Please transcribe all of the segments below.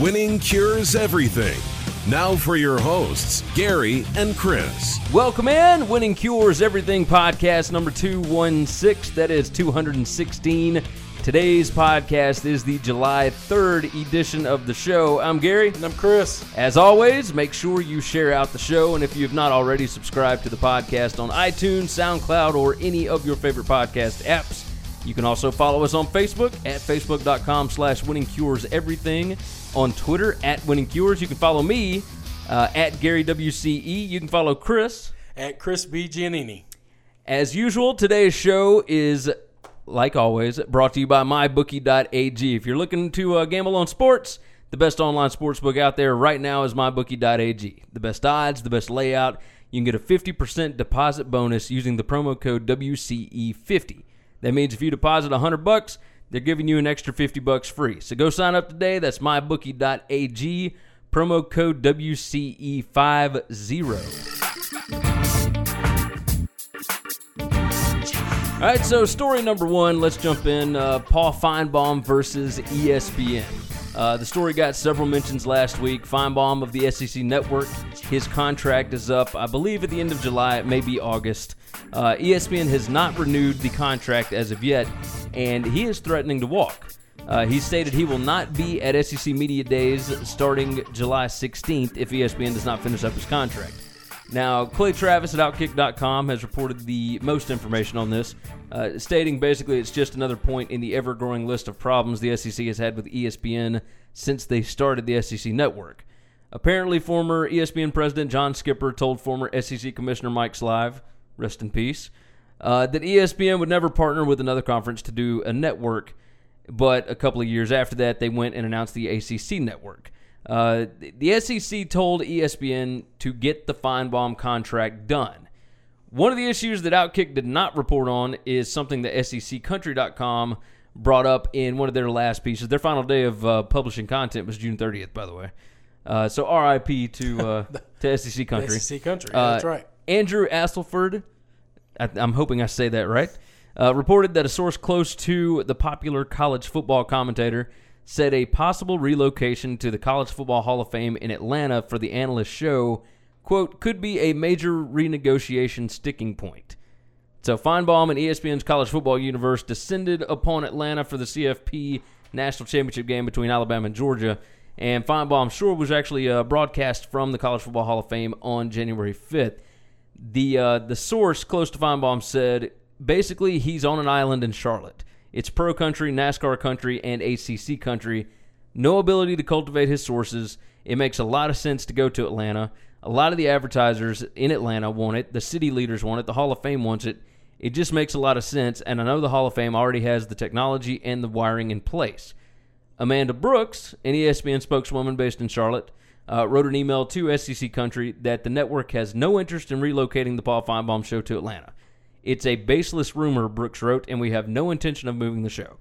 Winning cures everything. Now for your hosts, Gary and Chris. Welcome in, Winning Cures Everything podcast number 216. That is 216. Today's podcast is the July 3rd edition of the show. I'm Gary. And I'm Chris. As always, make sure you share out the show. And if you have not already subscribed to the podcast on iTunes, SoundCloud, or any of your favorite podcast apps, you can also follow us on Facebook at facebook.com slash winning cures everything. On Twitter at winning cures. You can follow me uh, at Gary WCE. You can follow Chris. At Chris B. Giannini. As usual, today's show is, like always, brought to you by MyBookie.ag. If you're looking to uh, gamble on sports, the best online sports book out there right now is MyBookie.ag. The best odds, the best layout. You can get a 50% deposit bonus using the promo code WCE50. That means if you deposit 100 bucks, they're giving you an extra 50 bucks free. So go sign up today. That's mybookie.ag. Promo code WCE50. All right, so story number one, let's jump in. Uh, Paul Finebaum versus ESPN. Uh, the story got several mentions last week. Finebaum of the SEC Network, his contract is up, I believe, at the end of July. It may be August. Uh, ESPN has not renewed the contract as of yet, and he is threatening to walk. Uh, he stated he will not be at SEC Media Days starting July 16th if ESPN does not finish up his contract. Now, Clay Travis at Outkick.com has reported the most information on this, uh, stating basically it's just another point in the ever growing list of problems the SEC has had with ESPN since they started the SEC network. Apparently, former ESPN president John Skipper told former SEC Commissioner Mike Slive, rest in peace, uh, that ESPN would never partner with another conference to do a network, but a couple of years after that, they went and announced the ACC network. Uh, the SEC told ESPN to get the Finebaum contract done. One of the issues that Outkick did not report on is something that SECCountry.com brought up in one of their last pieces. Their final day of uh, publishing content was June 30th, by the way. Uh, so RIP to uh, to SEC Country. SEC Country. Uh, That's right. Andrew Asselford, I, I'm hoping I say that right, uh, reported that a source close to the popular college football commentator said a possible relocation to the College Football Hall of Fame in Atlanta for the analyst show, quote, could be a major renegotiation sticking point. So Finebaum and ESPN's college football universe descended upon Atlanta for the CFP national championship game between Alabama and Georgia. And Finebaum's show was actually uh, broadcast from the College Football Hall of Fame on January 5th. The uh, the source close to Finebaum said basically he's on an island in Charlotte. It's pro country, NASCAR country, and ACC country. No ability to cultivate his sources. It makes a lot of sense to go to Atlanta. A lot of the advertisers in Atlanta want it. The city leaders want it. The Hall of Fame wants it. It just makes a lot of sense, and I know the Hall of Fame already has the technology and the wiring in place. Amanda Brooks, an ESPN spokeswoman based in Charlotte, uh, wrote an email to SEC Country that the network has no interest in relocating the Paul Finebaum show to Atlanta. It's a baseless rumor, Brooks wrote, and we have no intention of moving the show.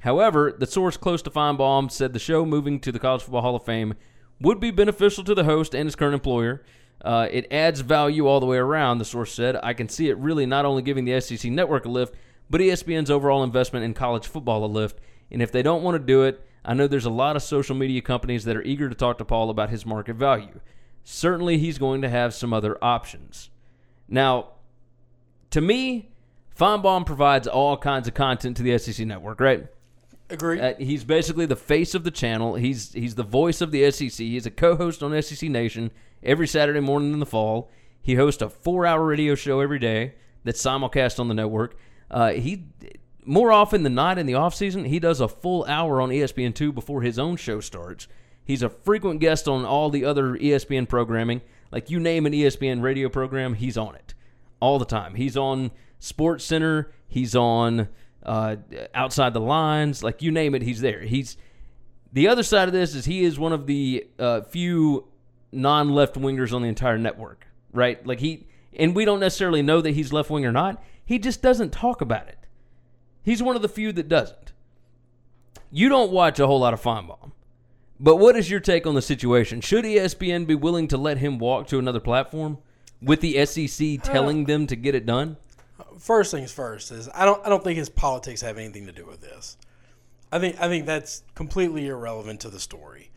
However, the source close to Finebaum said the show moving to the College Football Hall of Fame would be beneficial to the host and his current employer. Uh, it adds value all the way around, the source said. I can see it really not only giving the SEC network a lift, but ESPN's overall investment in college football a lift. And if they don't want to do it, I know there's a lot of social media companies that are eager to talk to Paul about his market value. Certainly, he's going to have some other options. Now, to me, Finebaum provides all kinds of content to the SEC network, right? Agree. Uh, he's basically the face of the channel. He's he's the voice of the SEC. He's a co-host on SEC Nation every Saturday morning in the fall. He hosts a four-hour radio show every day that's simulcast on the network. Uh, he more often than not in the off season, he does a full hour on E ESPN two before his own show starts. He's a frequent guest on all the other ESPN programming. Like you name an ESPN radio program, he's on it all the time. He's on Sports Center. He's on uh, Outside the Lines. Like you name it, he's there. He's the other side of this is he is one of the uh, few non-left wingers on the entire network, right? Like he and we don't necessarily know that he's left wing or not. He just doesn't talk about it. He's one of the few that doesn't. You don't watch a whole lot of Finebaum. But what is your take on the situation? Should ESPN be willing to let him walk to another platform with the SEC telling them to get it done? First things first is I don't I don't think his politics have anything to do with this. I think I think that's completely irrelevant to the story.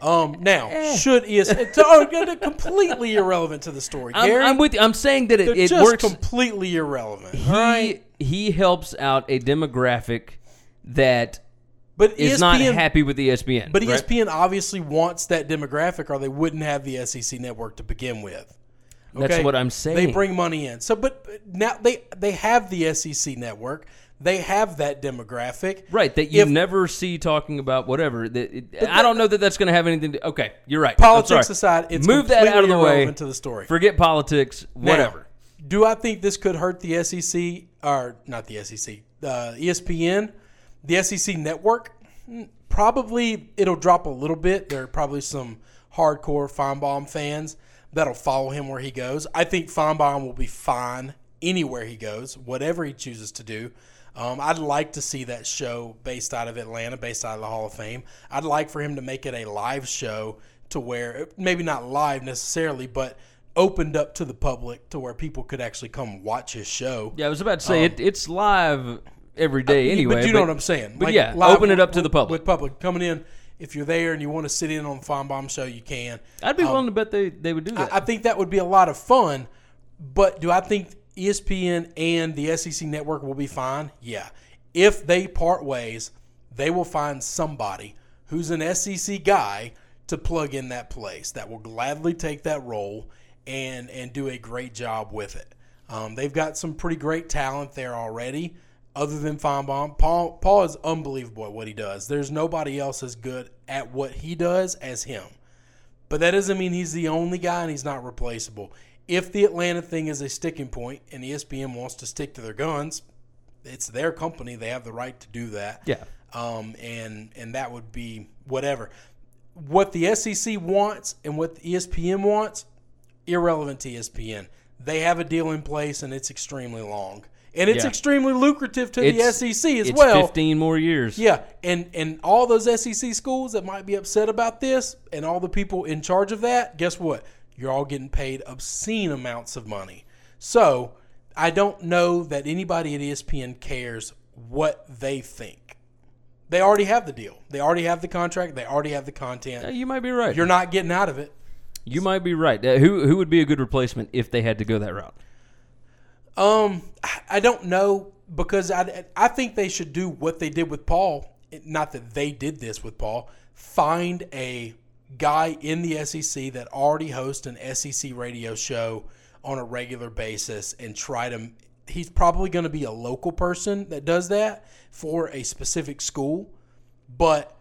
Um, now, Eh. should ESPN oh, completely irrelevant to the story? I'm, Gary, I'm with you. I'm saying that it, it just works. completely irrelevant. he, right, he helps out a demographic that but is ESPN, not happy with ESPN. But right? ESPN obviously wants that demographic, or they wouldn't have the SEC network to begin with. That's what I'm saying. They bring money in. So, but but now they they have the SEC network. They have that demographic. Right, that you If- never see talking about whatever. That it, I don't know that that's going to have anything. to Okay, you're right. Politics aside, it's move that out of the way. irrelevant to the story. Forget politics. Now, Whatever. do I think this could hurt the SEC or not the SEC, uh, ESPN, the SEC network? Mm, Probably it'll drop a little bit. There are probably some hardcore Finebaum fans that'll follow him where he goes. I think Finebaum will be fine anywhere he goes, whatever he chooses to do. Um, I'd like to see that show based out of Atlanta, based out of the Hall of Fame. I'd like for him to make it a live show to where maybe not live necessarily, but opened up to the public to where people could actually come watch his show. Yeah, I was about to say it, it's live every day anyway. Um, but you know what I'm saying. But Like, yeah, live open it up to with- the public. With public coming in, if you're there and you want to sit in on the Finebaum show, you can. I'd be willing to bet they, they would do that. I think that would be a lot of fun. But do I think ESPN and the SEC network will be fine? Yeah. If they part ways, they will find somebody who's an SEC guy to plug in that place that will gladly take that role and and do a great job with it. Um, they've got some pretty great talent there already. Other than Finebaum, Paul Paul is unbelievable at what he does. There's nobody else as good at what he does as him. But that doesn't mean he's the only guy and he's not replaceable. If the Atlanta thing is a sticking point and ESPN wants to stick to their guns, it's their company. They have the right to do that. Yeah. Um, and and that would be whatever. What the SEC wants and what the ESPN wants, irrelevant to ESPN. They have a deal in place and it's extremely long. And it's Yeah. extremely lucrative to It's- the SEC as it's well. 15 more years. Yeah, and and all those SEC schools that might be upset about this, and all the people in charge of that, guess what? You're all getting paid obscene amounts of money. So I don't know that anybody at ESPN cares what they think. They already have the deal. They already have the contract. They already have the content. You might be right. You're not getting out of it. you might be right. Who who would be a good replacement if they had to go that route? Um, I- don't know because I, I think they should do what they did with Paul. Not that they did this with Paul. Find a guy in the SEC that already hosts an SEC radio show on a regular basis and try to. He's probably going to be a local person that does that for a specific school, but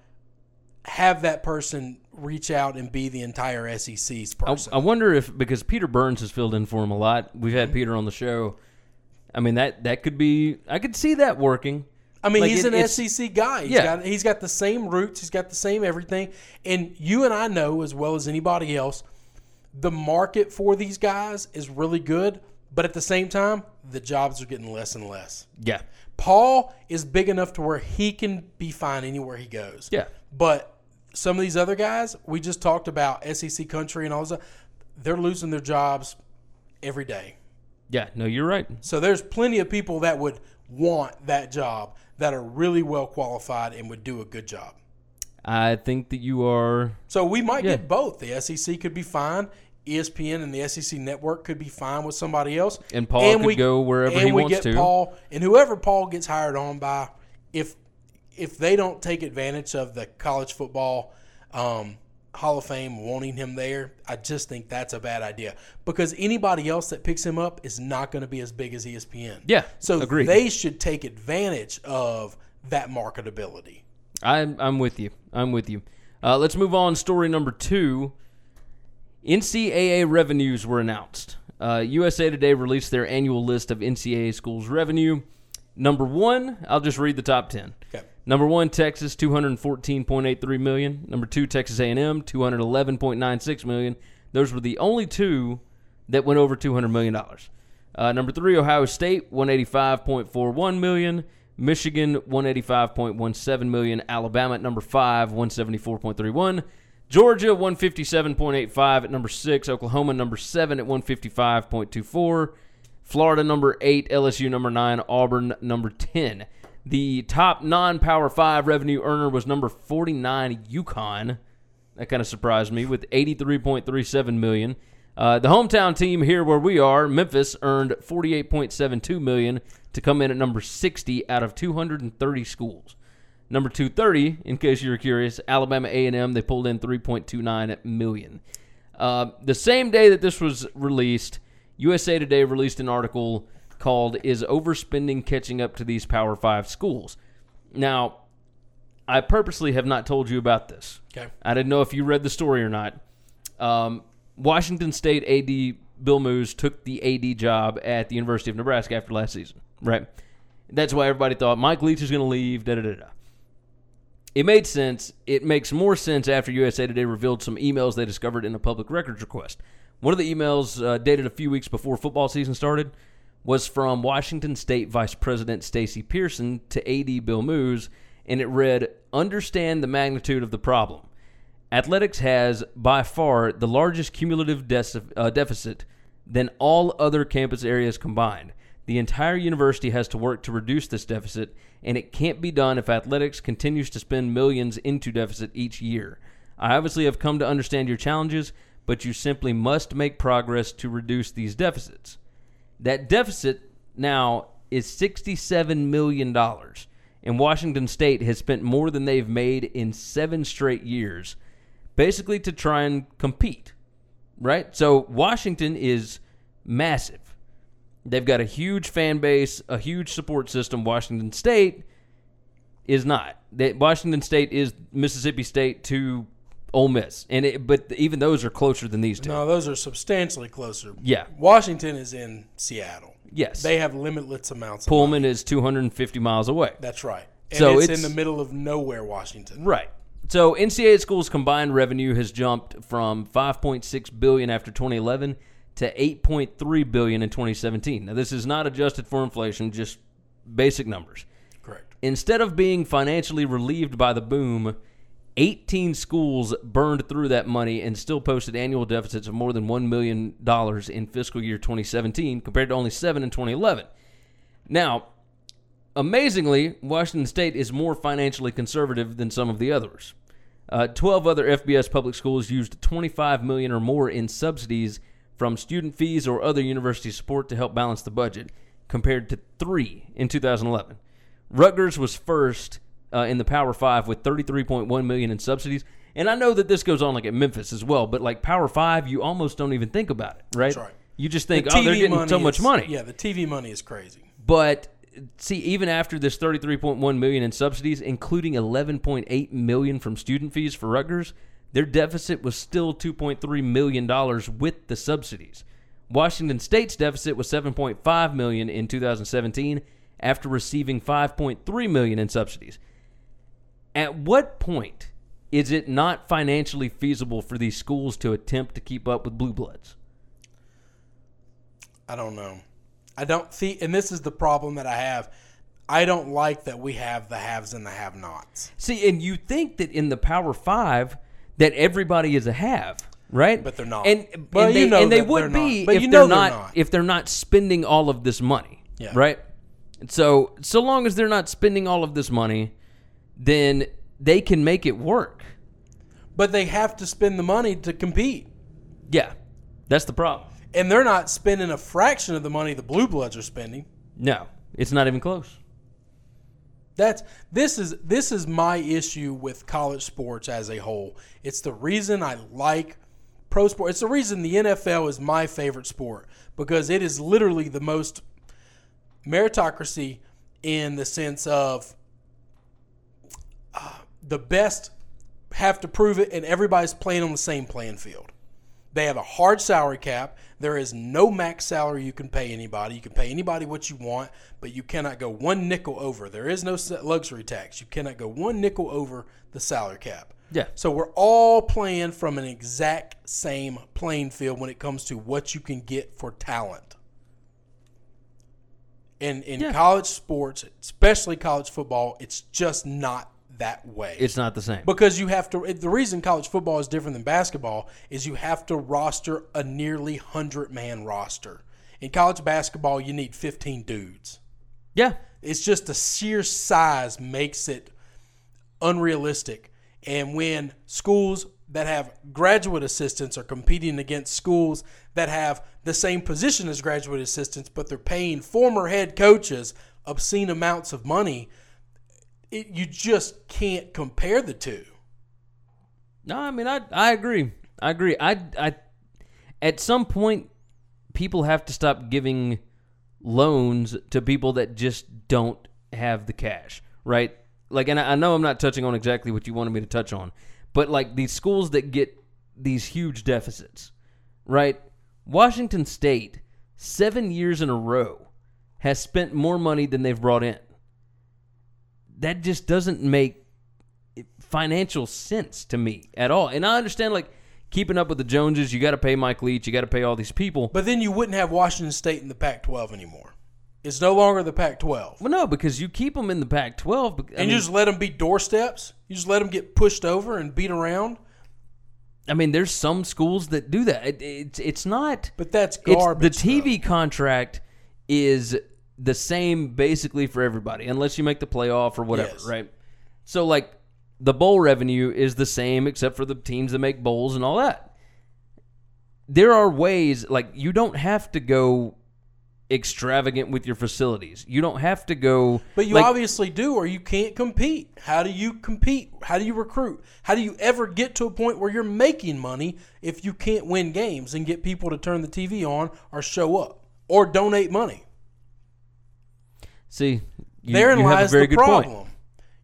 have that person reach out and be the entire SEC's I, person. I wonder if because Peter Burns has filled in for him a lot. We've Mm-hmm. had Peter on the show. I mean that that could be. I could see that working. I mean, Like, he's it- an SEC guy. He's Yeah. got he's got the same roots. He's got the same everything. And you and I know as well as anybody else, the market for these guys is really good. But at the same time, the jobs are getting less and less. Yeah. Paul is big enough to where he can be fine anywhere he goes. Yeah. But some of these other guys, we just talked about SEC country and all that. They're losing their jobs every day. Yeah. No, you're right. So there's plenty of people that would want that job that are really well qualified and would do a good job. I think that you are. So we might Yeah. get both. The SEC could be fine. ESPN and the SEC network could be fine with somebody else. And Paul and could go wherever and he we wants get to. Paul and whoever Paul gets hired on by, if if they don't take advantage of the college football um, Hall of Fame wanting him there, I just think that's a bad idea because anybody else that picks him up is not going to be as big as ESPN. Yeah, So agreed. they should take advantage of that marketability. I'm I'm with you. I'm with you. Uh, let's move on. Story number two. NCAA revenues were announced. Uh, USA Today released their annual list of NCAA schools' revenue. Number one, I'll just read the top ten. Okay. Number one, Texas, two hundred fourteen point eight three million. Number two, Texas A and M, two hundred eleven point nine six million. Those were the only two that went over two hundred million dollars. Uh, number three, Ohio State, one eighty five point four one million. Michigan, one eighty five point one seven million. Alabama at number five, one seventy four point three one. Georgia, one fifty seven point eight five at number six. Oklahoma, number seven at one fifty five point two four. Florida number eight, LSU number nine, Auburn number ten. The top non-power five revenue earner was number forty-nine, UConn. That kind of surprised me with 83.37 million. Uh, the hometown team here where we are, Memphis, earned 48.72 million to come in at number 60 out of 230 schools. Number 230, in case you were curious, Alabama A&M. They pulled in 3.29 million. Uh, the same day that this was released, USA Today released an article called "Is Overspending Catching Up to These Power Five Schools?" Now, I purposely have not told you about this. Okay. I didn't know if you read the story or not. Um, Washington State AD Bill Moos took the AD job at the University of Nebraska after last season, right? That's why everybody thought Mike Leach is going to leave. Da da da da. It made sense. It makes more sense after USA Today revealed some emails they discovered in a public records request. One of the emails, uh, dated a few weeks before football season started, was from Washington State Vice President Stacy Pearson to AD Bill Moos, and it read, Understand the magnitude of the problem. Athletics has, by far, the largest cumulative de- uh, deficit than all other campus areas combined. The entire university has to work to reduce this deficit, and it can't be done if athletics continues to spend millions into deficit each year. I obviously have come to understand your challenges, but you simply must make progress to reduce these deficits. That deficit now is $67 million, and Washington State has spent more than they've made in seven straight years, basically to try and compete, right? So Washington is massive. They've got a huge fan base, a huge support system. Washington State is not. Washington State is Mississippi State to Ole Miss, and it, but even those are closer than these two. No, those are substantially closer. Yeah. Washington is in Seattle. Yes, They have limitless amounts of money. Pullman is 250 miles away. That's right. And So it's, it's- in the middle of nowhere, Washington. Right. So NCAA schools combined revenue has jumped from 5.6 billion after 2011 to 8.3 billion in 2017. Now this is not adjusted for inflation, just basic numbers. Correct. Instead of being financially relieved by the boom, 18 schools burned through that money and still posted annual deficits of more than $1 million in fiscal year 2017 compared to only 7 in 2011. Now, amazingly, Washington State is more financially conservative than some of the others. Uh, 12 other FBS public schools used 25 million or more in subsidies from student fees or other university support to help balance the budget, compared to three in 2011. Rutgers was first uh, in the Power Five with 33.1 million in subsidies. And I know that this goes on like at Memphis as well, but like Power Five, you almost don't even think about it, right? That's right. You just think, The oh, they're getting so much is- money. Yeah, the TV money is crazy. But see, even after this 33.1 million in subsidies, including 11.8 million from student fees for Rutgers, their deficit was still 2.3 million dollars with the subsidies. Washington State's deficit was 7.5 million in 2017 after receiving 5.3 million in subsidies. At what point is it not financially feasible for these schools to attempt to keep up with blue bloods? I don't know. I don't see, and this is the problem that I have. I don't like that we have the haves and the have-nots. See, and you think that in the Power Five that everybody is a have, right? But they're not. And, Well, and you they, know and they would be not. But if you they're they're not, not. if they're not spending all of this money, Yeah. right? And so so long as they're not spending all of this money, then they can make it work. But they have to spend the money to compete. Yeah, that's the problem. And they're not spending a fraction of the money the Blue Bloods are spending. No, it's not even close. That's this is this is my issue with college sports as a whole. It's the reason I like pro sport. It's the reason the NFL is my favorite sport because it is literally the most meritocracy in the sense of the best have to prove it and everybody's playing on the same playing field. They have a hard salary cap. There is no max salary you can pay anybody. You can pay anybody what you want, but you cannot go one nickel over. There is no luxury tax. You cannot go one nickel over the salary cap. Yeah. So we're all playing from an exact same playing field when it comes to what you can get for talent. In in Yeah. college sports, especially college football, it's just not that way It's not the same. because you have to the reason college football is different than basketball is you have to roster a nearly 100 man roster in college basketball you need 15 dudes yeah, it's just the sheer size makes it unrealistic and when schools that have graduate assistants are competing against schools that have the same position as graduate assistants, but they're paying former head coaches obscene amounts of money. It, you just can't compare the two. No, I mean I I agree. I agree. I I at some point people have to stop giving loans to people that just don't have the cash, right? Like, and I, I know I'm not touching on exactly what you wanted me to touch on, but like these schools that get these huge deficits, right? Washington State, seven years in a row, has spent more money than they've brought in. That just doesn't make financial sense to me at all. And I understand, like, keeping up with the Joneses, you got to pay Mike Leach, you got to pay all these people. But then you wouldn't have Washington State in the Pac 12 anymore. It's no longer the Pac 12. Well, no, because you keep them in the Pac 12. I And mean, you just let them be doorsteps? You just let them get pushed over and beat around? I mean, there's some schools that do that. It, it's it's not. But that's garbage. the TV contract is the same basically for everybody, unless you make the playoff or whatever, Yes. right? So, like, the bowl revenue is the same except for the teams that make bowls and all that. There are ways, like, you don't have to go extravagant with your facilities. You don't have to go. But you like, obviously do, or you can't compete. How do you compete? How do you recruit? How do you ever get to a point where you're making money if you can't win games and get people to turn the TV on or show up or donate money? See. You, Therein you have a lies very the good problem. point.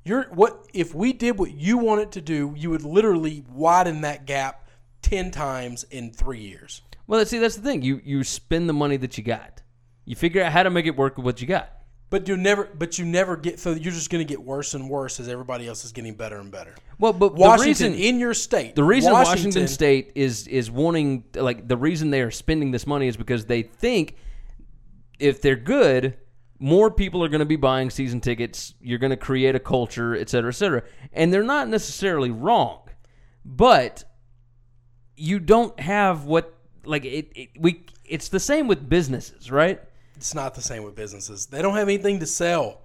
You're what if we did what you wanted to do, you would literally widen that gap ten times in three years. Well, let's see, that's the thing. You you spend the money that you got. You figure out how to make it work with what you got. But you never, but you never get. So you're just going to get worse and worse as everybody else is getting better and better. Well, but Washington the reason in your state, the reason Washington, State is is wanting like the reason they are spending this money is because they think if they're good, more people are going to be buying season tickets. You're going to create a culture, et cetera, et cetera. And they're not necessarily wrong, but you don't have what like it, it we. It's the same with businesses, right? It's not the same with businesses. They don't have anything to sell.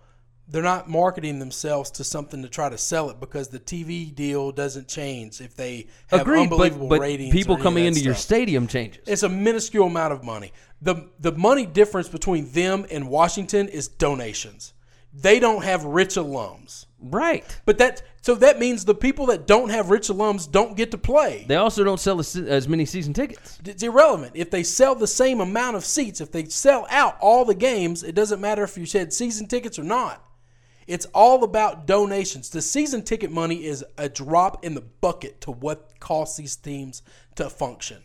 They're not marketing themselves to something to try to sell it because the TV deal doesn't change if they have Agreed, unbelievable but, but ratings. people or any of coming into your stadium changes. It's a minuscule amount of money. the The money difference between them and Washington is donations. They don't have rich alums, right. but that so that means the people that don't have rich alums don't get to play. They also don't sell as, as many season tickets. It's irrelevant. If they sell the same amount of seats, if they sell out all the games, it doesn't matter if you had season tickets or not. It's all about donations. The season ticket money is a drop in the bucket to what costs these teams to function.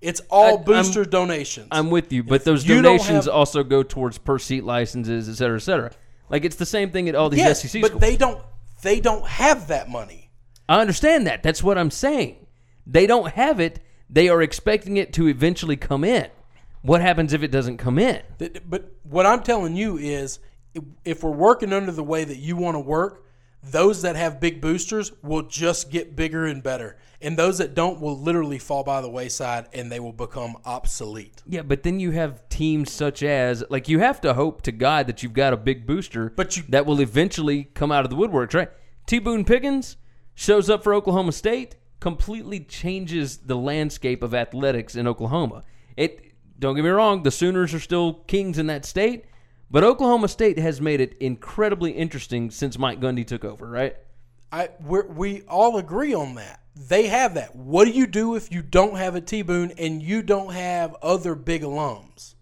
It's all I- booster I'm- donations. I'm with you, but those you donations have- also go towards per seat licenses, et cetera, et cetera. Like it's the same thing at all these yes, SEC but they don't. They don't have that money. I understand that. That's what I'm saying. They don't have it. They are expecting it to eventually come in. What happens if it doesn't come in? But what I'm telling you is, if- we're working under the way that you want to work, those that have big boosters will just get bigger and better, and those that don't will literally fall by the wayside and they will become obsolete. Yeah, but then you have teams such as like you have to hope to God that you've got a big booster, But you- that will eventually come out of the woodworks, right? T. Boone Pickens shows up for Oklahoma State, completely changes the landscape of athletics in Oklahoma. It don't get me wrong, the Sooners are still kings in that state, but Oklahoma State has made it incredibly interesting since Mike Gundy took over, right? I we're, we all agree on that. They have that. What do you do if you don't have a T Boone and you don't have other big alums?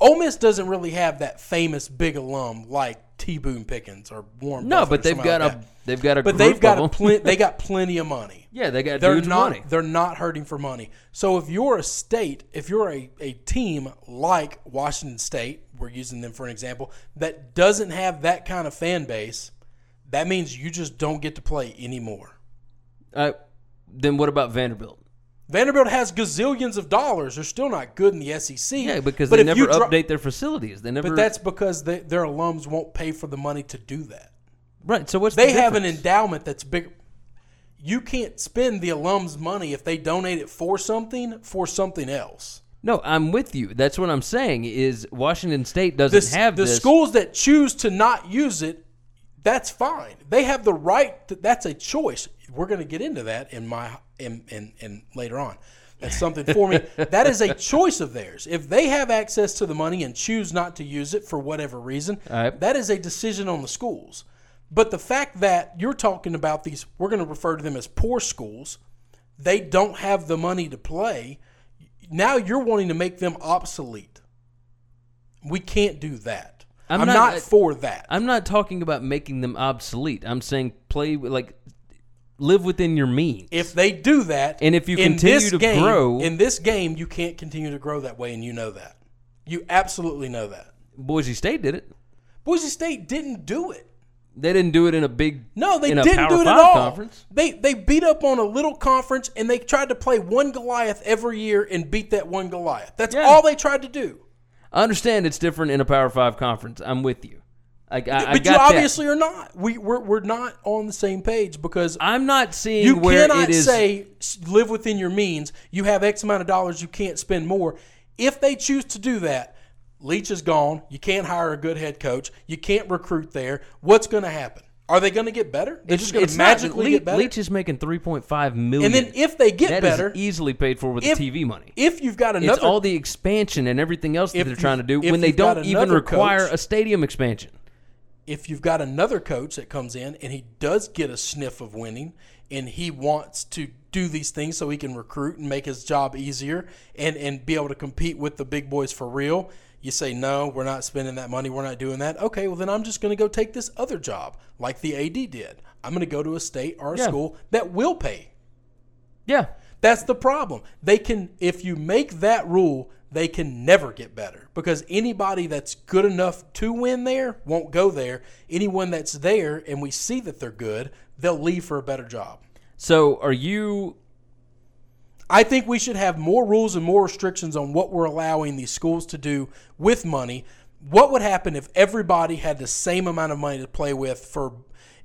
Ole Miss doesn't really have that famous big alum like T Boone Pickens or Warren. No, Buffett but they've got like a they've got a But they've got a plen- they got plenty of money. yeah, they got They're not money. they're not hurting for money. So if you're a state, if you're a, a team like Washington State, we're using them for an example, that doesn't have that kind of fan base, that means you just don't get to play anymore. Uh, then what about Vanderbilt? Vanderbilt has gazillions of dollars. They're still not good in the SEC. Yeah, because but they never dro- update their facilities. They never. But that's because they, their alums won't pay for the money to do that. right. So what's They the have an endowment that's big. You can't spend the alums' money if they donate it for something for something else. No, I'm with you. That's what I'm saying. Is Washington State doesn't The, have the this. schools that choose to not use it, That's fine. They have the right. To, that's a choice. We're going to get into that in my in, in, in later on. That's something for me. that is a choice of theirs. If they have access to the money and choose not to use it for whatever reason, right. that is a decision on the schools. But the fact that you're talking about these, we're going to refer to them as poor schools. They don't have the money to play. Now you're wanting to make them obsolete. We can't do that. I'm I'm, not- not, for that. I'm not talking about making them obsolete. I'm saying play like live within your means. if they do that, And if you continue to game, grow- in this game, you can't continue to grow that way, and you know that. You absolutely know that. Boise State did it. Boise State didn't do it. They didn't do it in a big No, they didn't Power do it at all. conference. They they beat up on a little conference and they tried to play one Goliath every year and beat that one Goliath. That's Yeah. all they tried to do. I understand it's different in a Power Five conference. I'm with you. I, I, I but you got that. obviously are not. We we're, we're not on the same page because I'm not seeing you where cannot it is. say live within your means. You have X amount of dollars. You can't spend more. If they choose to do that, Leach is gone. You can't hire a good head coach. You can't recruit there. What's going to happen? Are they going to get better? They're just going it's to magically Le- get better. Leach is making 3.5 million. and then if they get That better, easily paid for with if- the TV money. if you've got another it's all the expansion and everything else that they're trying to do when they don't even require coach- a stadium expansion. if you've got another coach that comes in and he does get a sniff of winning and he wants to do these things so he can recruit and make his job easier and, and be able to compete with the big boys for real, you say, no, we're not spending that money. We're not doing that. Okay, well, then I'm just going to go take this other job like the AD did. I'm going to go to a state or a Yeah. school that will pay. Yeah. That's the problem. They can, if you make that rule, they can never get better because anybody that's good enough to win there won't go there. Anyone that's there and we see that they're good, they'll leave for a better job. So are you? I think we should have more rules and more restrictions on what we're allowing these schools to do with money. What would happen if everybody had the same amount of money to play with for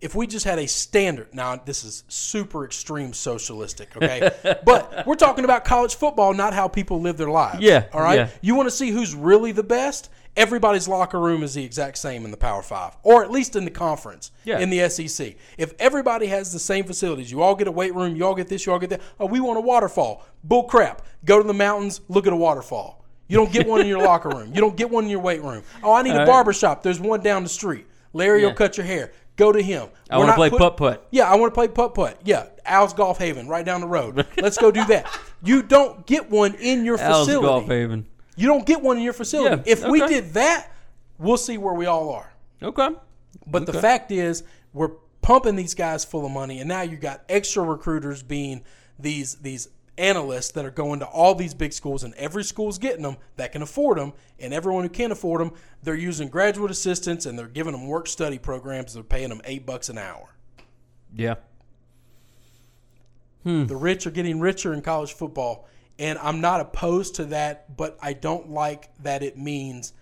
if we just had a standard now this is super extreme socialistic okay but we're talking about college football not how people live their lives Yeah, all right yeah. you want to see who's really the best everybody's locker room is the exact same in the power five or at least in the conference Yeah. in the sec if everybody has the same facilities you all get a weight room you all get this you all get that oh we want a waterfall bull crap go to the mountains look at a waterfall you don't get one in your locker room you don't get one in your weight room oh i need a uh, right. barber shop there's one down the street larry Yeah. will cut your hair go to him I want to play putt putt. yeah, I want to play putt putt. Yeah, Al's Golf Haven right down the road. Let's go do that. You don't get one in your Al's facility. Golf Haven. You don't get one in your facility. Yeah, if we did that, we'll see where we all are. Okay. But the fact is, we're pumping these guys full of money, and now you got extra recruiters being these these analysts that are going to all these big schools, and every school's getting them that can afford them, and everyone who can't afford them, they're using graduate assistants and they're giving them work study programs. They're paying them eight bucks an hour. Yeah. The rich are getting richer in college football, and I'm not opposed to that, but I don't like that it means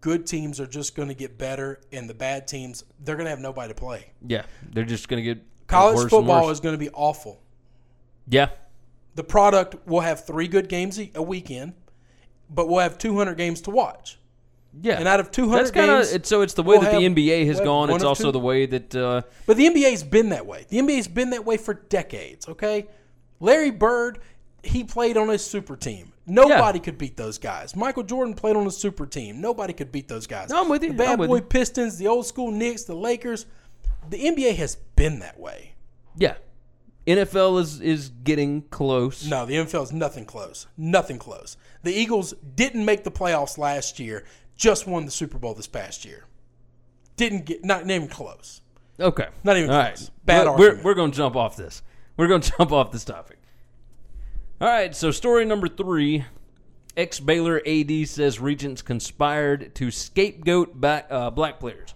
good teams are just going to get better, and the bad teams they're going to have nobody to play. Yeah. They're just gonna get College football is going to be awful. Yeah. The product will have three good games a weekend, but we'll have 200 games to watch. Yeah. And out of 200 That's kind of games, it's so it's the way we'll that the NBA has gone. It's also two. the way that uh, But the NBA's been that way. The NBA's been that way for decades, okay? Larry Bird, he played on a super team. Nobody could beat those guys. Michael Jordan played on a super team. Nobody could beat those guys. No, I'm with you. The bad boy you. Pistons, the old school Knicks, the Lakers. The NBA has been that way. yeah, NFL is is getting close. No, the NFL is nothing close. Nothing close. The Eagles didn't make the playoffs last year, just won the Super Bowl this past year. Didn't get, not even close. Okay. Not even All close. right. Bad we're, we're, we're going to jump off this. We're going to jump off this topic. All right. So, story number three ex Baylor AD says Regents conspired to scapegoat back, uh, black players.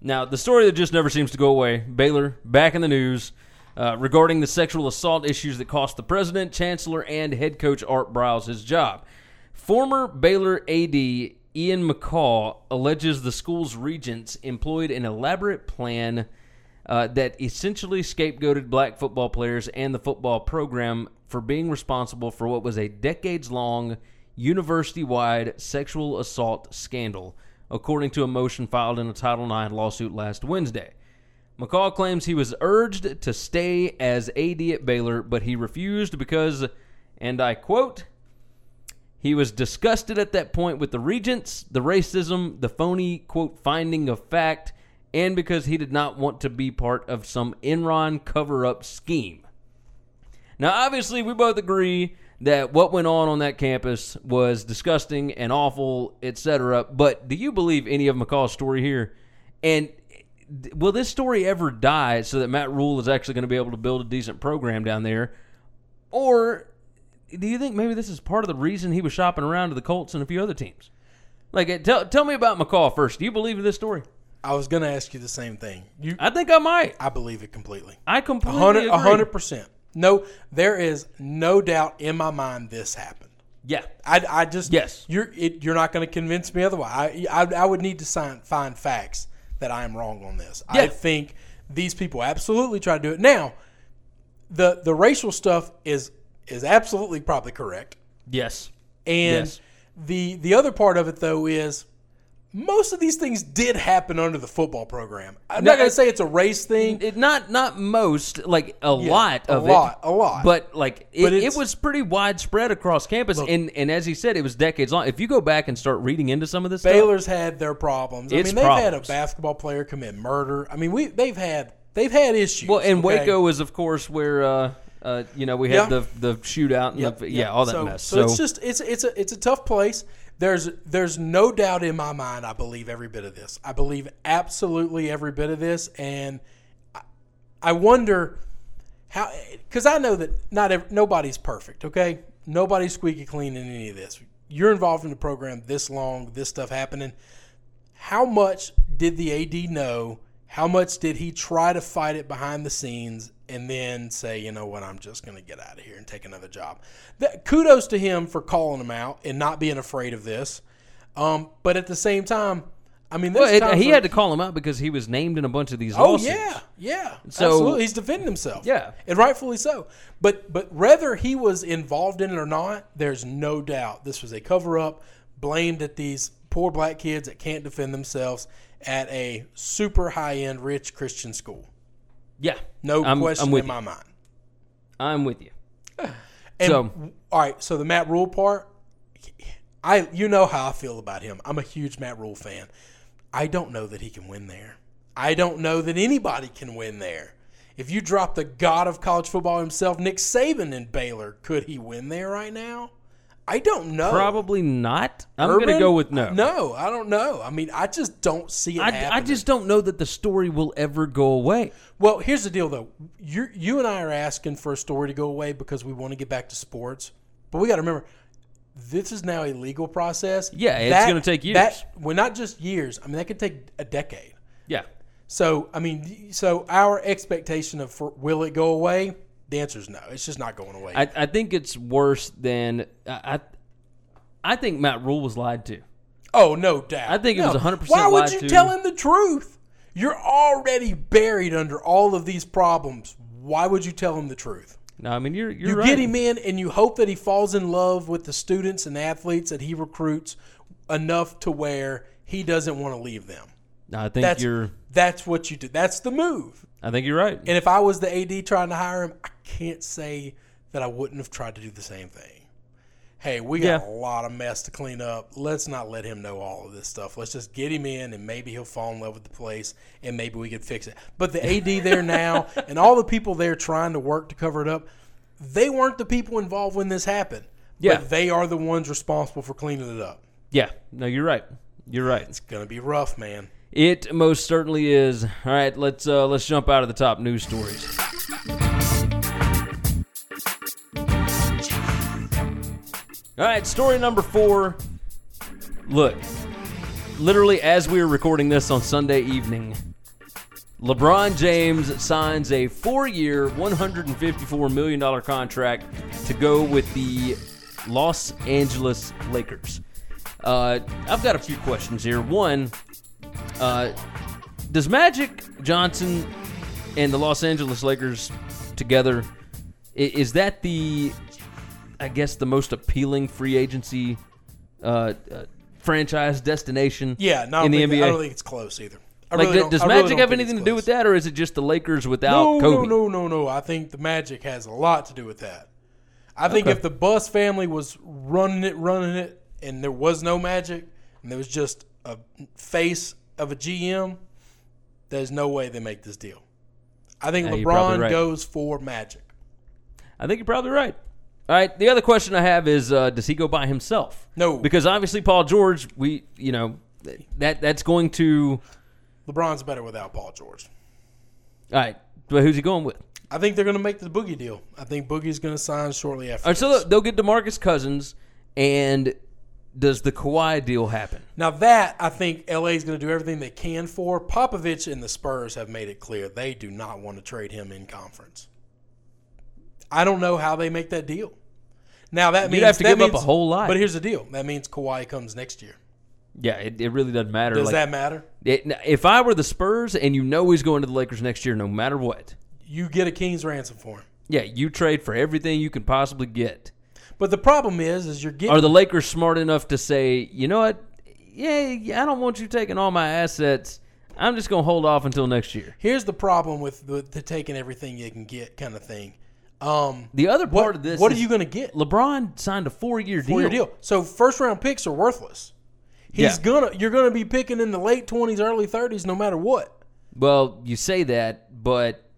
Now, the story that just never seems to go away Baylor back in the news uh, regarding the sexual assault issues that cost the president, chancellor, and head coach Art Briles his job. Former Baylor AD Ian McCaw alleges the school's regents employed an elaborate plan uh, that essentially scapegoated black football players and the football program for being responsible for what was a decades long university wide sexual assault scandal according to a motion filed in a Title IX lawsuit last Wednesday. McCaw claims he was urged to stay as AD at Baylor, but he refused because, and I quote, he was disgusted at that point with the regents, the racism, the phony, quote, finding of fact, and because he did not want to be part of some Enron cover up scheme. Now, obviously, we both agree that what went on on that campus was disgusting and awful, etc. But do you believe any of McCaw's story here? And will this story ever die so that Matt Rhule is actually going to be able to build a decent program down there? Or do you think maybe this is part of the reason he was shopping around to the Colts and a few other teams? Like, uh, tell, tell me about McCaw first. Do you believe in this story? I was going to ask you the same thing. You, I think I might. I believe it completely. I completely A hundred, agree. a hundred percent. No, there is no doubt in my mind this happened. Yeah. I, I just Yes. You're it, you're not going to convince me otherwise. I, I I would need to sign, find facts that I am wrong on this. I think these people absolutely try to do it. Now, the the racial stuff is is absolutely probably correct. Yes. And Yes. the the other part of it though is most of these things did happen under the football program. I'm No, not gonna say it's a race thing. It, not not most, like a lot a of lot, it. a lot. But like it, But it was pretty widespread across campus. and and as he said, it was decades long. If you go back and start reading into some of this stuff, Baylor's had their problems. I mean, they've had a basketball player commit murder. I mean, we they've had they've had issues. well, and okay? Waco is of course where uh, uh, you know we had Yeah. the the shootout and Yep, the, yep. yeah all that so, mess. So, it's just it's it's a it's a tough place. There's there's no doubt in my mind. I believe every bit of this. I believe absolutely every bit of this, and I, I wonder how because I know that not ev- nobody's perfect. Okay, nobody's squeaky clean in any of this. You're involved in the program this long, this stuff happening. How much did the AD know? How much did he try to fight it behind the scenes and then say, you know what, I'm just going to get out of here and take another job? That, kudos to him for calling him out and not being afraid of this. Um, but at the same time, I mean, well, it, he where- had to call him out because he was named in a bunch of these Oh lawsuits. yeah, yeah. So- absolutely, he's defending himself. Yeah. and rightfully so. But but whether he was involved in it or not, there's no doubt this was a cover up blamed at these poor black kids that can't defend themselves at a super high end rich Christian school. yeah. No I'm, question I'm with in you. my mind. I'm with you. And So- all right, so the Matt Rhule part, I you know how I feel about him. I'm a huge Matt Rhule fan. I don't know that he can win there. I don't know that anybody can win there. If you drop the god of college football himself, Nick Saban in Baylor, could he win there right now? I don't know. Probably not. I'm going to go with no. No, I don't know. I mean, I just don't see it I, happening. I just don't know that the story will ever go away. Well, here's the deal, though. You you and I are asking for a story to go away because we want to get back to sports, but we got to remember this is now a legal process. Yeah, it's gonna take years. That, well, not just years. I mean, that could take a decade. Yeah. So, I mean, so our expectation of for, will it go away? The answer is no. It's just not going away. I, I think it's worse than I, I. I think Matt Rhule was lied to. oh, no doubt. I think it was 100% Why would you to. tell him the truth? You're already buried under all of these problems. Why would you tell him the truth? No, I mean you're you're You right. get him in, and you hope that he falls in love with the students and athletes that he recruits enough to where he doesn't want to leave them. I think That's you're. that's what you do. That's the move. I think you're right. And if I was the AD trying to hire him, I can't say that I wouldn't have tried to do the same thing. Hey, we got Yeah. a lot of mess to clean up. Let's not let him know all of this stuff. Let's just get him in, and maybe he'll fall in love with the place, and maybe we could fix it. But the AD there now, and all the people there trying to work to cover it up, they weren't the people involved when this happened. Yeah. But they are the ones responsible for cleaning it up. yeah. No, you're right. You're right. It's gonna be rough, man. It most certainly is. All right, let's uh, let's jump out of the top news stories. All right, story number four. Look, literally as we are recording this on Sunday evening, LeBron James signs a four-year, $154 million contract to go with the Los Angeles Lakers. Uh, I've got a few questions here. One, uh, does Magic Johnson and the Los Angeles Lakers together is that the I guess the most appealing free agency uh, uh, franchise destination. Yeah, no, in the NBA. I don't think it's close either. I like, really does I really Magic have anything to do with that, or is it just the Lakers without No, Kobe? no, no, no, no. I think the Magic has a lot to do with that. I think Okay. if the Buss family was running it, running it, and there was no Magic, and there was just a face of a GM, there's no way they make this deal. I think Yeah, LeBron right. goes for Magic. I think you're probably right. All right. The other question I have is, uh, does he go by himself? No. because obviously Paul George, we, you know, that that's going to. LeBron's better without Paul George. All right, but who's he going with? I think they're going to make the Boogie deal. I think Boogie's going to sign shortly after. All right, so they'll get Demarcus Cousins, and does the Kawhi deal happen? Now that I think LA is going to do everything they can for. Popovich and the Spurs have made it clear they do not want to trade him in conference. I don't know how they make that deal. Now that You'd means have to give up a whole lot. But here's the deal: that means Kawhi comes next year. Yeah, it, it really doesn't matter. Does Like, that matter? it- if I were the Spurs and you know he's going to the Lakers next year, no matter what, You get a king's ransom for him. yeah, you trade for everything you can possibly get. But the problem is, is you're getting Are the Lakers smart enough to say, you know what? Yeah, I don't want you taking all my assets. I'm just going to hold off until next year. Here's the problem with the, the taking everything you can get kind of thing. Um, The other what, part of this, what are you going to get LeBron signed a four-year deal. for your deal? So first round picks are worthless. He's Yeah. gonna you're gonna be picking in the late twenties, early thirties, no matter what. Well, you say that, but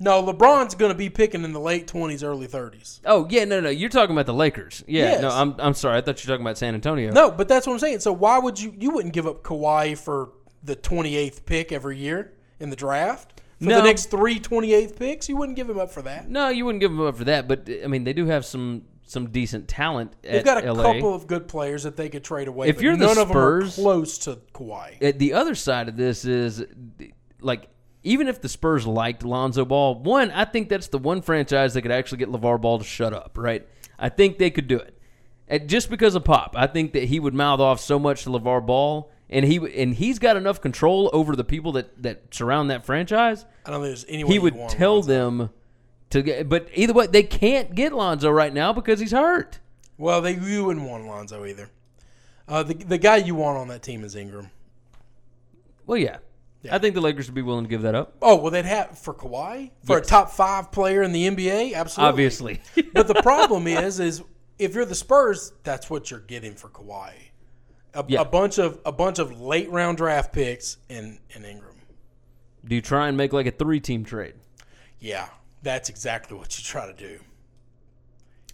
No, LeBron's gonna be picking in the late twenties, early thirties. oh yeah, no, no, you're talking about the Lakers. Yeah, Yes. no, I'm I'm sorry. I thought you were talking about San Antonio. No, but that's what I'm saying. So why would you you wouldn't give up Kawhi for the 28th pick every year in the draft? For No. the next three 28th picks, you wouldn't give him up for that. No, you wouldn't give them up for that. But I mean, they do have some some decent talent They've got a LA. couple of good players that they could trade away. If you're the none of them are Spurs- close to Kawhi. The other side of this is like even if the Spurs liked Lonzo Ball, one, I think that's the one franchise that could actually get LeVar Ball to shut up, right? I think they could do it. And just because of Pop, I think that he would mouth off so much to LeVar Ball and he and he's got enough control over the people that that surround that franchise. I don't think there's any way He would tell Lonzo. them to get but either way they can't get Lonzo right now because he's hurt. Well, they you wouldn't want Lonzo either. Uh, the the guy you want on that team is Ingram. Well, yeah. Yeah. I think the Lakers would be willing to give that up. Oh well, they'd have for Kawhi for Yes. a top five player in the NBA. Absolutely, Obviously. but the problem is, is if you're the Spurs, that's what you're getting for Kawhi. A, Yeah. a bunch of a bunch of late round draft picks in in Ingram. Do you try and make like a three team trade? Yeah, that's exactly what you try to do.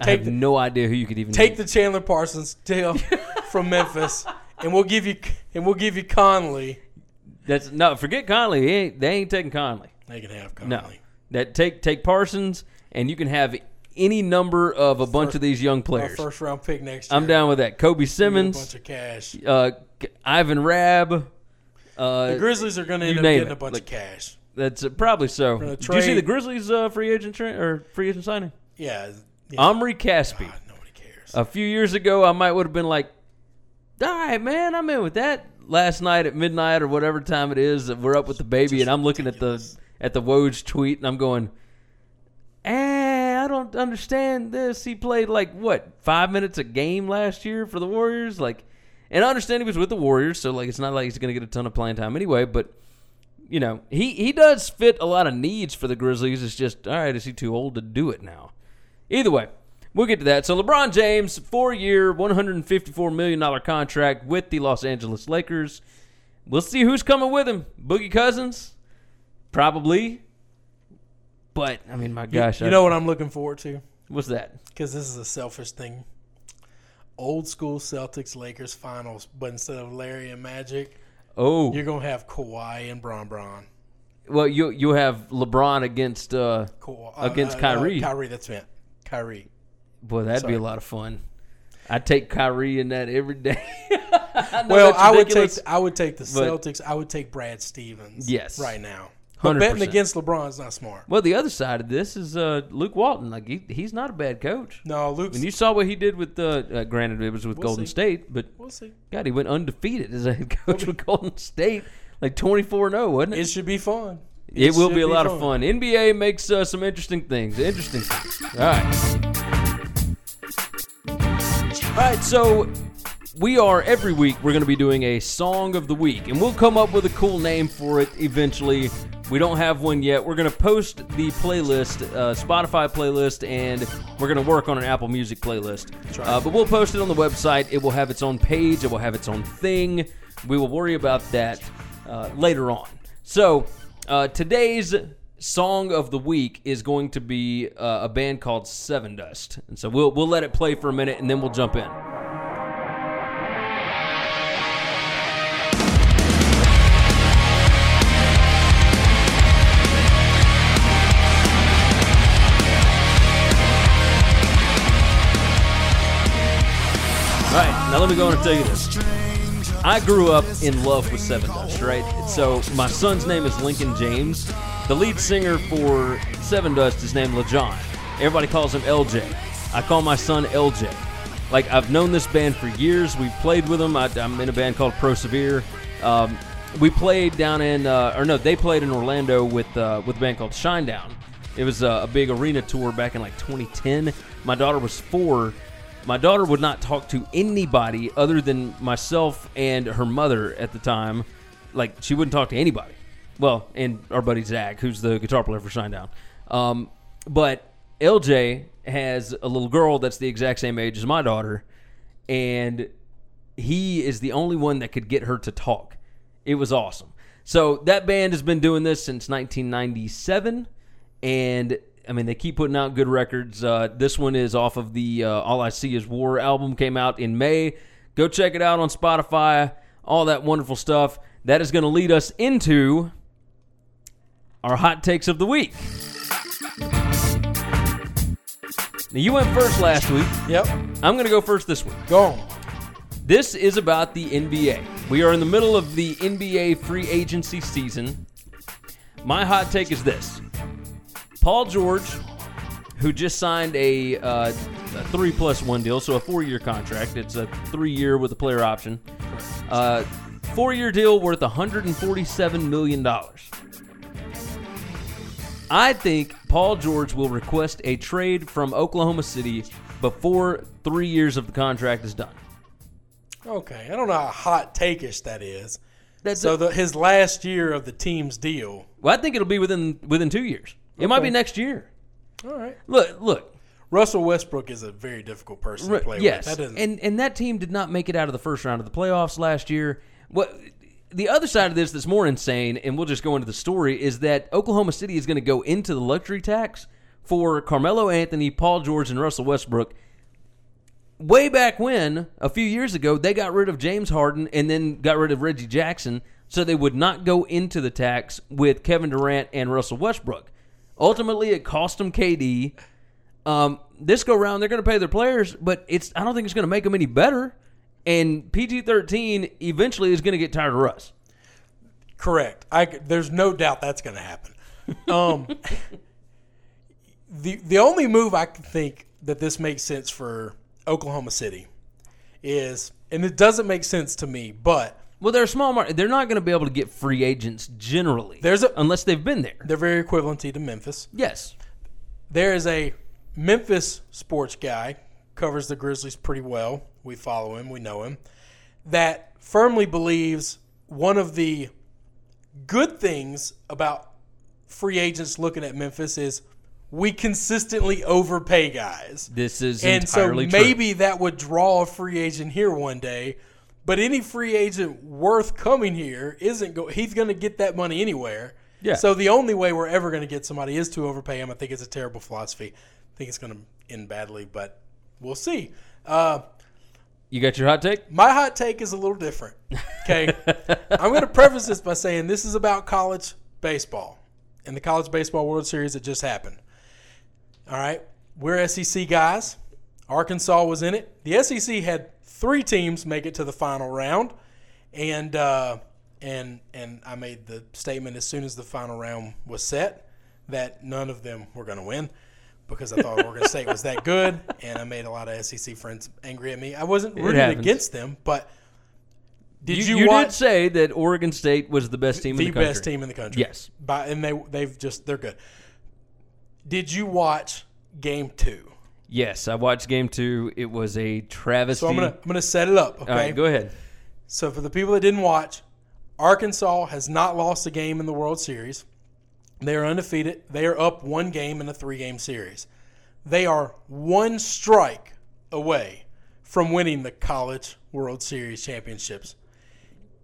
I Take have the- no idea who you could even Take the Chandler Parsons deal from Memphis, and we'll give you and we'll give you Conley. That's no. Forget Conley. He ain't, they ain't taking Conley. They can have Conley. No. That take take Parsons, and you can have any number of a bunch of these young players. first round pick next year. I'm down with that. Kobe Give you a Simmons, bunch of cash. uh, Ivan Rabb. Uh, The Grizzlies are going to end up getting it. a bunch Like- of cash. that's uh, probably so. Did you see the Grizzlies uh, free agent tra- or free agent signing? Yeah. yeah. Omri Caspi. God, nobody cares. A few years ago, I might would have been like, "All right, man, I'm in with that." Last night at midnight or whatever time it is, that we're up with the baby, and I'm looking at the at the Woj tweet, and I'm going, "Eh, I don't understand this." He played like what five minutes a game last year for the Warriors, like, and I understand he was with the Warriors, so like it's not like he's gonna get a ton of playing time anyway, but. You know, he, he does fit a lot of needs for the Grizzlies. It's just, all right, is he too old to do it now? Either way, we'll get to that. So LeBron James, four-year, $154 million contract with the Los Angeles Lakers. We'll see who's coming with him. Boogie Cousins? Probably. But, I mean, my gosh. you I- know what I'm looking forward to? What's that? Because this is a selfish thing. Old school Celtics Lakers finals, but instead of Larry and Magic, Oh, you're gonna have Kawhi and Bron Bron. well, you you have LeBron against, uh, Kawhi, uh, Against uh, uh, Kyrie. Kyrie, that's it. Kyrie. Boy, that'd be a lot of fun. I'd take Kyrie in that every day. I Well, I would take I would take the but- Celtics. I would take Brad Stevens. Yes. right now. But 100%. betting against LeBron is not smart. Well, the other side of this is uh, Luke Walton. Like he, he's not a bad coach. No, Luke. And you saw what he did with, uh, uh, granted it was with We'll Golden see. State, but we'll see. God, he went undefeated as a head coach with Golden State, like twenty four zero, wasn't it? It should be fun. it will should be a lot of fun. NBA makes uh, some interesting things. Interesting things. All right. All right. So we are every week we're going to be doing a song of the week, and we'll come up with a cool name for it eventually. We don't have one yet. We're going to post the playlist, uh, Spotify playlist, and we're going to work on an Apple Music playlist. right. Uh, but we'll post it on the website. It will have its own page. It will have its own thing. We will worry about that uh, later on. So uh, today's song of the week is going to be uh, a band called Sevendust, and so we'll we'll let it play for a minute, and then we'll jump in. All right, now let me go and tell you this. I grew up in love with Sevendust, right? So my son's name is Lincoln James. The lead singer for Sevendust is named Lajon. Everybody calls him LJ. I call my son LJ. Like I've known this band for years. We've played with them. I, I'm in a band called Prosevere. Um, we played down in, uh, or no, they played in Orlando with uh, with a band called Shinedown. It was a big arena tour back in like 2010. My daughter was four. My daughter would not talk to anybody other than myself and her mother at the time. Like she wouldn't talk to anybody. Well, and our buddy Zach, who's the guitar player for Shinedown. Um, but LJ has a little girl that's the exact same age as my daughter, and he is the only one that could get her to talk. It was awesome. So that band has been doing this since 1997, and I mean they keep putting out good records. Uh, this one is off of the uh, All I See Is War album, came out in May. Go check it out on Spotify. All that wonderful stuff. That is going to lead us into our hot takes of the week. Now you went first last week. Yep. I'm going to go first this week. Go on. This is about the NBA. We are in the middle of the NBA free agency season. My hot take is this Paul George, who just signed a, uh, a three plus one deal, so a four year contract. It's a three year with a player option. Uh, four year deal worth $147 million. I think Paul George will request a trade from Oklahoma City before three years of the contract is done. Okay. I don't know how hot takeish that is. That's So it. the, his last year of the team's deal. Well, I think it'll be within within two years. It might be next year. All right. Look, look. Russell Westbrook is a very difficult person to play yes, with. That doesn't, and and that team did not make it out of the first round of the playoffs last year. What the other side of this that's more insane, and we'll just go into the story, is that Oklahoma City is going to go into the luxury tax for Carmelo Anthony, Paul George, and Russell Westbrook. Way back when, a few years ago, they got rid of James Harden and then got rid of Reggie Jackson, so they would not go into the tax with Kevin Durant and Russell Westbrook. Ultimately, it cost them KD. Um, this go round, they're going to pay their players, but it's I don't think it's going to make them any better. And PG thirteen eventually is going to get tired of Russ. Correct. I there's no doubt that's going to happen. Um, the the only move I can think that this makes sense for Oklahoma City is, and it doesn't make sense to me, but Well, they're a small market. They're not going to be able to get free agents generally. There's a- unless they've been there. they're very equivalenty to Memphis. Yes. There is a Memphis sports guy covers the Grizzlies pretty well. We follow him, we know him. That firmly believes one of the good things about free agents looking at Memphis is we consistently overpay guys. This is and so entirely true. maybe that would draw a free agent here one day. But any free agent worth coming here isn't go. He's going to get that money anywhere. Yeah. So the only way we're ever going to get somebody is to overpay him. I think it's a terrible philosophy. I think it's going to end badly, but we'll see. Uh, You got your hot take? my hot take is a little different. Okay. I'm going to preface this by saying this is about college baseball and the College Baseball World Series that just happened. All right. We're SEC guys. Arkansas was in it. The SEC had three teams make it to the final round. And, uh, and, and I made the statement as soon as the final round was set that none of them were going to win because I thought Oregon State was that good, and I made a lot of SEC friends angry at me. I wasn't rooting against them, but did You, you, you watch did say that Oregon State was the best team the in the country. best team in the country? Yes. By, and they they've just they're good. Did you watch Game Two? Yes, I watched game two. It was a travesty. So I'm gonna I'm gonna set it up. Okay. All right, go ahead. So for the people that didn't watch, Arkansas has not lost a game in the World Series. They are undefeated. They are up one game in a three-game series. They are one strike away from winning the College World Series championships.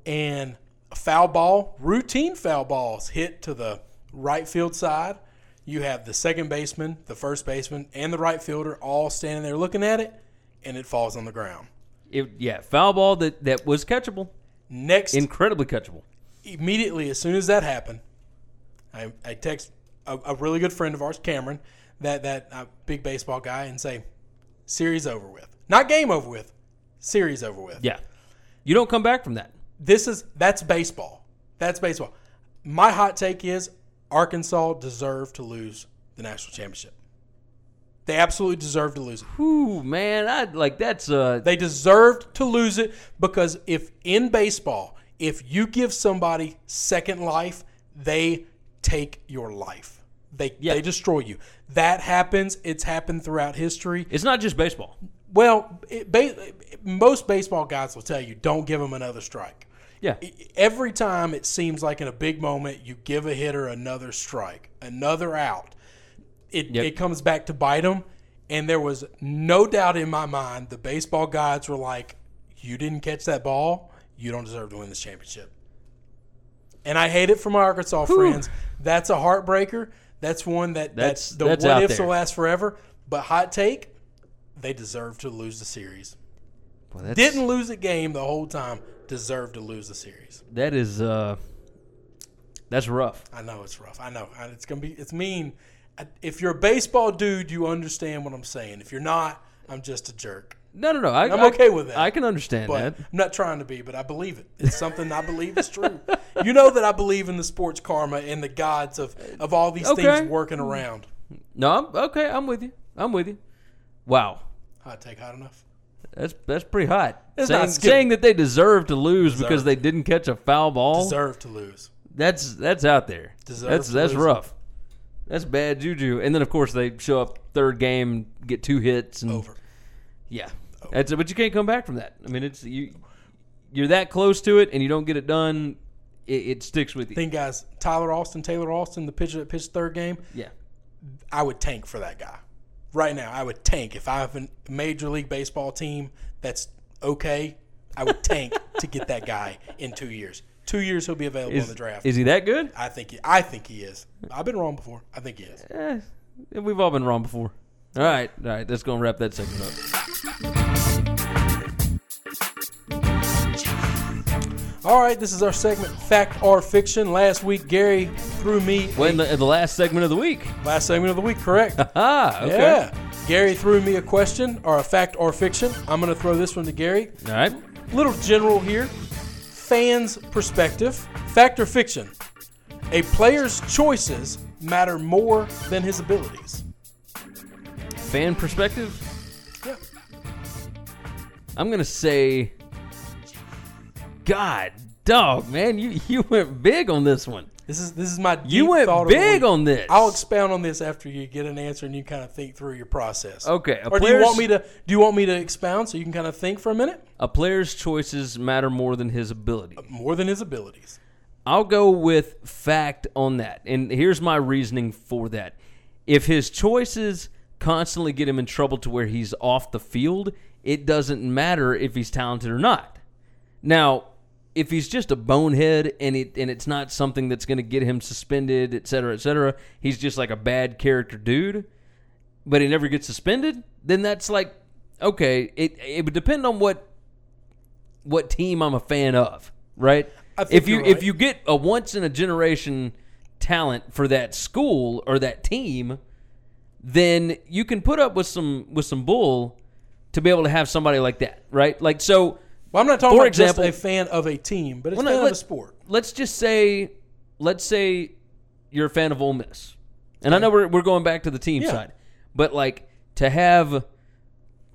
And a foul ball, routine foul balls hit to the right field side. You have the second baseman, the first baseman, and the right fielder all standing there looking at it, and it falls on the ground. It, yeah, foul ball that, that was catchable, Next, incredibly catchable. immediately as soon as that happened, I, I text a, a really good friend of ours, Cameron, that that uh, big baseball guy, and say, "Series over with. Not game over with. Series over with." Yeah, you don't come back from that. This is that's baseball. That's baseball. My hot take is Arkansas deserved to lose the national championship. They absolutely deserved to lose it. Whew, man, I like that's a They deserved to lose it because if in baseball, if you give somebody second life, they take your life. They Yeah. they destroy you. That happens. It's happened throughout history. it's not just baseball. Well, it, ba- most baseball guys will tell you don't give them another strike. Yeah, Every time it seems like in a big moment, you give a hitter another strike, another out. It, Yep. it comes back to bite them. And there was no doubt in my mind the baseball gods were like, you didn't catch that ball, you don't deserve to win this championship. And I hate it for my Arkansas friends. That's a heartbreaker. That's one that, That's- that the that's what ifs there. will last forever. But hot take, they deserve to lose the series. Well, that's, Didn't lose a game the whole time. Deserve to lose the series. that is uh that's rough. I know it's rough. I know it's gonna be. It's mean. If you're a baseball dude, you understand what I'm saying. If you're not, I'm just a jerk. No, no, no. I, I'm I- okay with that. I can understand But that. I'm not trying to be. But I believe it. It's something I believe is true. You know that I believe in the sports karma and the gods of of all these Okay. things working around. No, I'm okay. I'm with you. I'm with you. Wow, Hot take hot enough. That's that's pretty hot. It's saying, not saying that they deserve to lose because they didn't catch a foul ball. Deserve to lose. That's that's out there. Deserve that's that's lose. rough. That's bad juju. And then of course they show up third game, get two hits, and Over. yeah, over. that's but you can't come back from that. I mean, it's you. You're that close to it, and you don't get it done. It, it sticks with you. Think guys, Tyler Austin, Taylor Austin, the pitcher that pitched third game. yeah, I would tank for that guy. Right now, I would tank. If I have a major league baseball team that's okay, I would tank to get that guy in two years. Two years he'll be available is, in the draft. is he that good? I think he, I think he is. I've been wrong before. I think he is. Eh, we've all been wrong before. All right, all right. Let's go wrap that segment up. All right, this is our segment, fact or fiction. Last week, Gary threw me Well, in the, in the last segment of the week. last segment of the week. Correct. Ah, okay. Yeah. Gary threw me a question or a fact or fiction. I'm going to throw this one to Gary. All right. little general here. Fans' perspective. Fact or fiction? A player's choices matter more than his abilities. Fan perspective. Yeah. I'm gonna say, God, dog, man, you you went big on this one. This is this is my deep You went thought of the big on this. I'll expound on this after you get an answer and you kind of think through your process. Okay, Or do you want me to do you want me to expound so you can kind of think for a minute? A player's choices matter more than his ability. Uh, more than his abilities. I'll go with fact on that. And here's my reasoning for that. If his choices constantly get him in trouble to where he's off the field, it doesn't matter if he's talented or not. Now, if he's just a bonehead and it and it's not something that's going to get him suspended, et cetera, et cetera, he's just like a bad character dude, but he never gets suspended, then that's like okay. It it would depend on what what team I'm a fan of, right? If you you're if you get a once in a generation talent for that school or that team, then you can put up with some with some bull to be able to have somebody like that, right? Like so. Well, I'm not talking For about example- just a fan of a team, but it's Well, a no, fan of let- a sport. Let's just say, let's say you're a fan of Ole Miss, and I know we're we're going back to the team Yeah. side, but like to have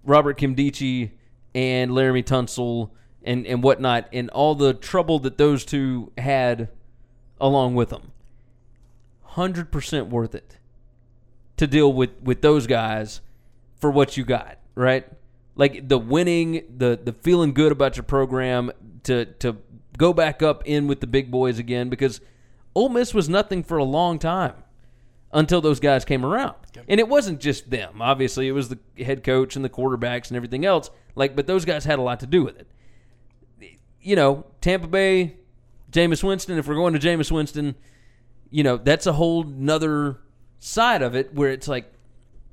Robert Nkemdiche and Laremy Tunsil and and whatnot, and all the trouble that those two had along with them, hundred percent worth it to deal with with those guys for what you got, right? Like the winning, the the feeling good about your program to to go back up in with the big boys again because Ole Miss was nothing for a long time until those guys came around. And it wasn't just them. Obviously, it was the head coach and the quarterbacks and everything else. Like, but those guys had a lot to do with it. You know, Tampa Bay, Jameis Winston. If we're going to Jameis Winston, you know, that's a whole nother side of it where it's like,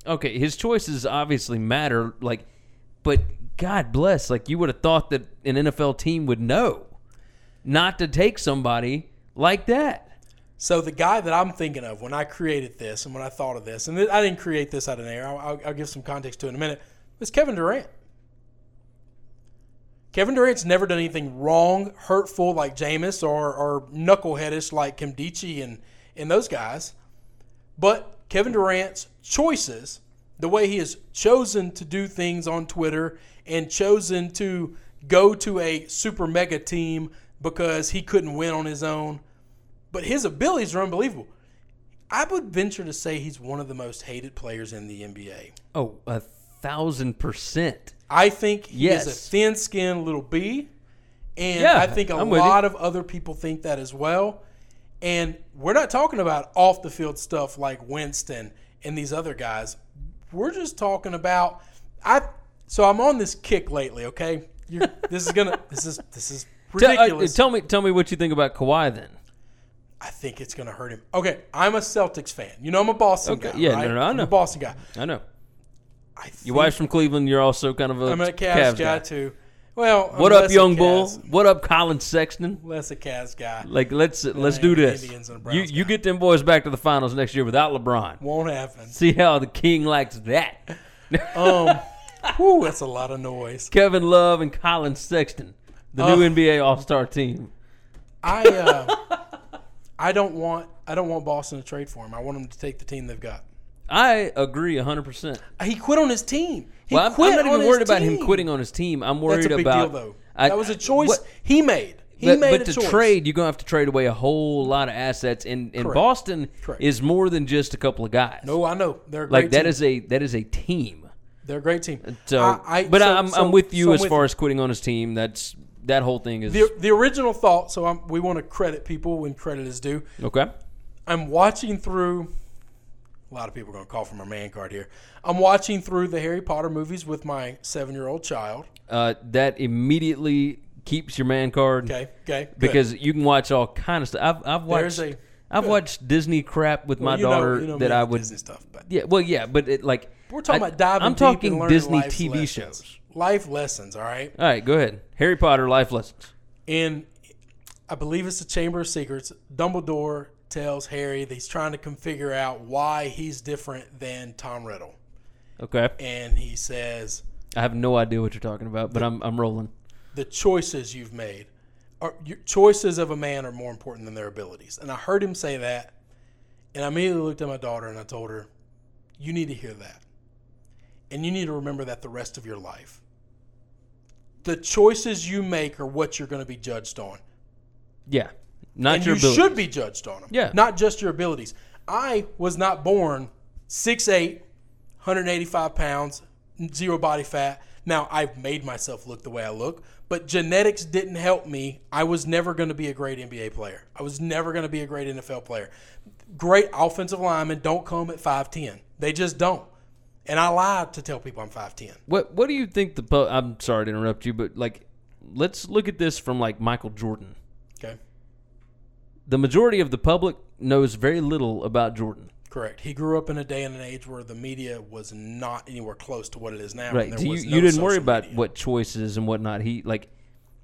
okay, his choices obviously matter. Like, but God bless, like you would have thought that an NFL team would know not to take somebody like that. So the guy that I'm thinking of when I created this and when I thought of this, and I didn't create this out of air. I'll, I'll, give some context to it in a minute. Was Kevin Durant. Kevin Durant's never done anything wrong, hurtful like Jameis, or, or knuckleheadish like Nkemdiche and and those guys. But Kevin Durant's choices, the way he has chosen to do things on Twitter and chosen to go to a super mega team because he couldn't win on his own, but his abilities are unbelievable. I would venture to say he's one of the most hated players in the NBA. Oh, a thousand percent. I think he Yes. is a thin skinned little bee. And Yeah, I think a I'm lot of other people think that as well. And we're not talking about off the field stuff like Winston and these other guys. We're just talking about I so I'm on this kick lately, okay? You're, this is gonna this is this is Tell, uh, ridiculous. tell me, tell me what you think about Kawhi then. I think it's gonna hurt him. Okay, I'm a Celtics fan. You know I'm a Boston Okay, guy. yeah, right? no, no, I I'm know. a Boston guy. I know I your wife's from Cleveland. You're also kind of a I'm a Cavs, Cavs guy, too. Well, What up, young bull? What up, Collin Sexton? Less a Cavs guy. Like let's let's do this. Indians and a You you guy. get them boys back to the finals next year without LeBron. Won't happen. See how the king likes that. Um, whew, that's a lot of noise. Kevin Love and Collin Sexton, the new NBA All Star team. I uh, I don't want I don't want Boston to trade for him. I want them to take the team they've got. I agree 100%. He quit on his team. He Well, I'm, I'm not even worried about him quitting on his team. I'm worried That's a big about deal, though. I- that was a choice what- he made. He but, made but to choice. trade, you're gonna have to trade away a whole lot of assets, and, and Correct. Boston Correct. is more than just a couple of guys. No, I know they're like that team. is a that is a team. they're a great team. So, I, I, but so- I'm so- I'm with you so as with far as quitting on his team. That's that whole thing is the the original thought. So I'm, we want to credit people when credit is due. okay. I'm watching through. A lot of people are going to call from our man card here. I'm watching through the Harry Potter movies with my seven year old child. Uh, that immediately keeps your man card Okay, okay. good. because you can watch all kind of stuff. I've I've watched a- I've good. watch Disney crap with my you know- daughter you know that I would Disney stuff, but yeah well yeah but it, like we're talking I- about diving. I'm talking Disney TV lessons. shows. life lessons. All right, All right, go ahead. Harry Potter life lessons. and I believe it's the Chamber of Secrets. Dumbledore tells Harry that he's trying to con- figure out why he's different than Tom Riddle, Okay, and he says I have no idea what you're talking about, but I'm I'm rolling. the choices you've made are your choices of a man are more important than their abilities. And I heard him say that, and I immediately looked at my daughter and I told her, "You need to hear that, and you need to remember that the rest of your life. The choices you make are what you're going to be judged on, Yeah, not and your you ability. should be judged on them. Yeah. not just your abilities. I was not born 6'8", 185 pounds, zero body fat. Now I've made myself look the way I look, but genetics didn't help me. I was never going to be a great NBA player. I was never going to be a great NFL player. Great offensive linemen don't come at 5'10". They just don't. And I lied to tell people I'm 5'10". What What do you think the? pu- I'm sorry to interrupt you, but like, let's look at this from like Michael Jordan. The majority of the public knows very little about Jordan. Correct. He grew up in a day and an age where the media was not anywhere close to what it is now. Right. you, was you didn't worry about media. what choices and whatnot. He like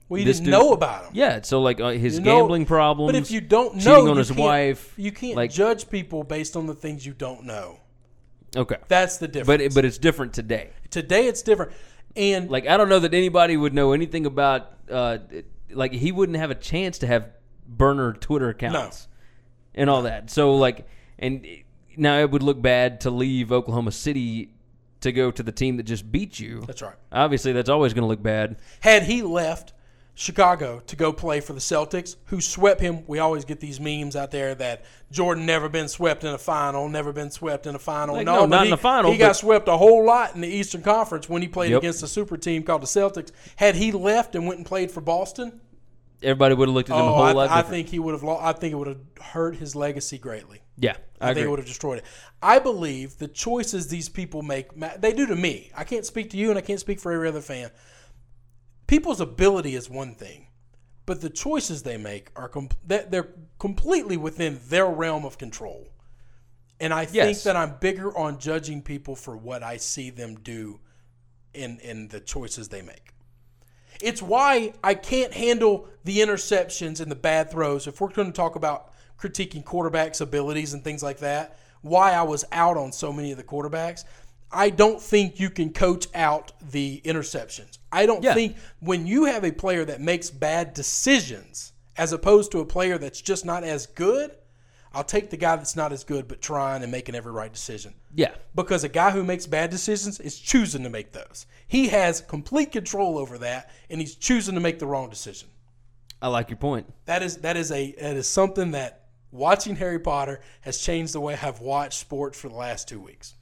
Well, you didn't dude- know about him. yeah. So like uh, his You know- gambling problems. But if you don't know, cheating on you his can't- wife, you can't like- judge people based on the things you don't know. okay, That's the difference. but it, but it's different today. today it's different. And Like I don't know that anybody would know anything about. Uh, it- like he wouldn't have a chance to have burner Twitter accounts and all that. So like, and now it would look bad to leave Oklahoma City to go to the team that just beat you. that's right. Obviously, that's always going to look bad. Had he left Chicago to go play for the Celtics, who swept him. We always get these memes out there that Jordan never been swept in a final, never been swept in a final. Like, no, no, not he, in the final, He got swept a whole lot in the Eastern Conference when he played Yep. against a super team called the Celtics. Had he left and went and played for Boston, Everybody would have looked at him a oh, whole I, lot I think he would have. Lo- I think it would have hurt his legacy greatly. yeah, I, I, think it would have destroyed it. I believe the choices these people make, they do to me. I can't speak to you, and I can't speak for every other fan. People's ability is one thing, but the choices they make are com- that they're completely within their realm of control. And I think Yes. that I'm bigger on judging people for what I see them do in in the choices they make. It's why I can't handle the interceptions and the bad throws. If we're going to talk about critiquing quarterbacks' abilities and things like that, why I was out on so many of the quarterbacks, I don't think you can coach out the interceptions. I don't Yeah. think when you have a player that makes bad decisions as opposed to a player that's just not as good, I'll take the guy that's not as good but trying and making every right decision yeah, because a guy who makes bad decisions is choosing to make those. He has complete control over that, and he's choosing to make the wrong decision. I like your point. That is that is a that is something that watching Harry Potter has changed the way I've watched sports for the last two weeks.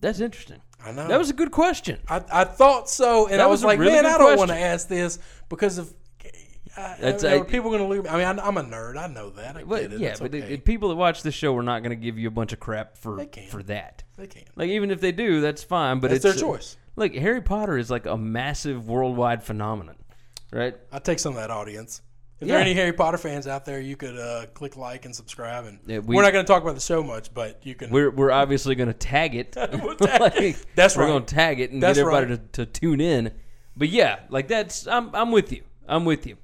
That's interesting. I know That was a good question. I, I thought so, and That I was was, like, really man, I don't want to ask this because of. I, That's I, a- are people going to lose? I mean, I, I'm a nerd. I know that. I But get it. yeah, It's but okay. the- people that watch this show are not going to give you a bunch of crap for for that. they can. Like even if they do, that's fine. But That's it's their choice. Like Harry Potter is like a massive worldwide phenomenon, right? I take some of that audience. If Yeah. there are any Harry Potter fans out there, you could uh, click like and subscribe. And Yeah, we, are not going to talk about the show much, but you can. We're we're obviously going to tag it. tag- Like, That's right. we're going to tag it and That's get everybody to, to tune in. But yeah, like that's I'm I'm with you. I'm with you.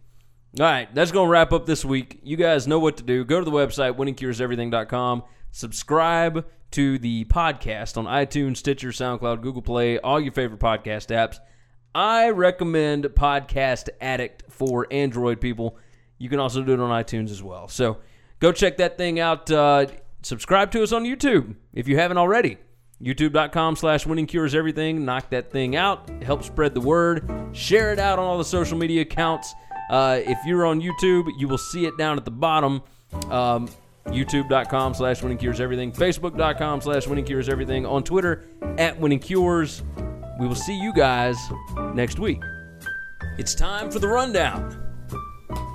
All right, that's going to wrap up this week. You guys know what to do. Go to the website winningcureseverything.com. Subscribe to the podcast on iTunes, Stitcher, SoundCloud, Google Play, all your favorite podcast apps. I recommend Podcast Addict for Android people. You can also do it on iTunes as well. So go check that thing out. Uh, subscribe to us on YouTube if you haven't already. YouTube.com slash winning cures everything. Knock that thing out. Help spread the word. Share it out on all the social media accounts. Uh, if you're on YouTube, you will see it down at the bottom. Um, YouTube.com slash winning cures everything. Facebook.com slash winning cures everything. On Twitter at winning cures. We will see you guys next week. It's time for the rundown.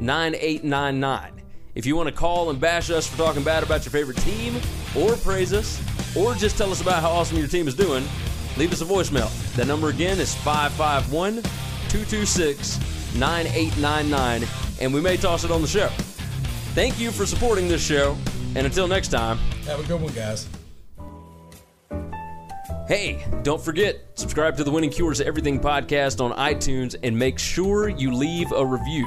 9899. If you want to call and bash us for talking bad about your favorite team, or praise us, or just tell us about how awesome your team is doing, leave us a voicemail. That number again is 551 226 9899, and we may toss it on the show. Thank you for supporting this show, and until next time, Have a good one, guys. Hey, don't forget, subscribe to the Winning Cures Everything podcast on iTunes and make sure you leave a review.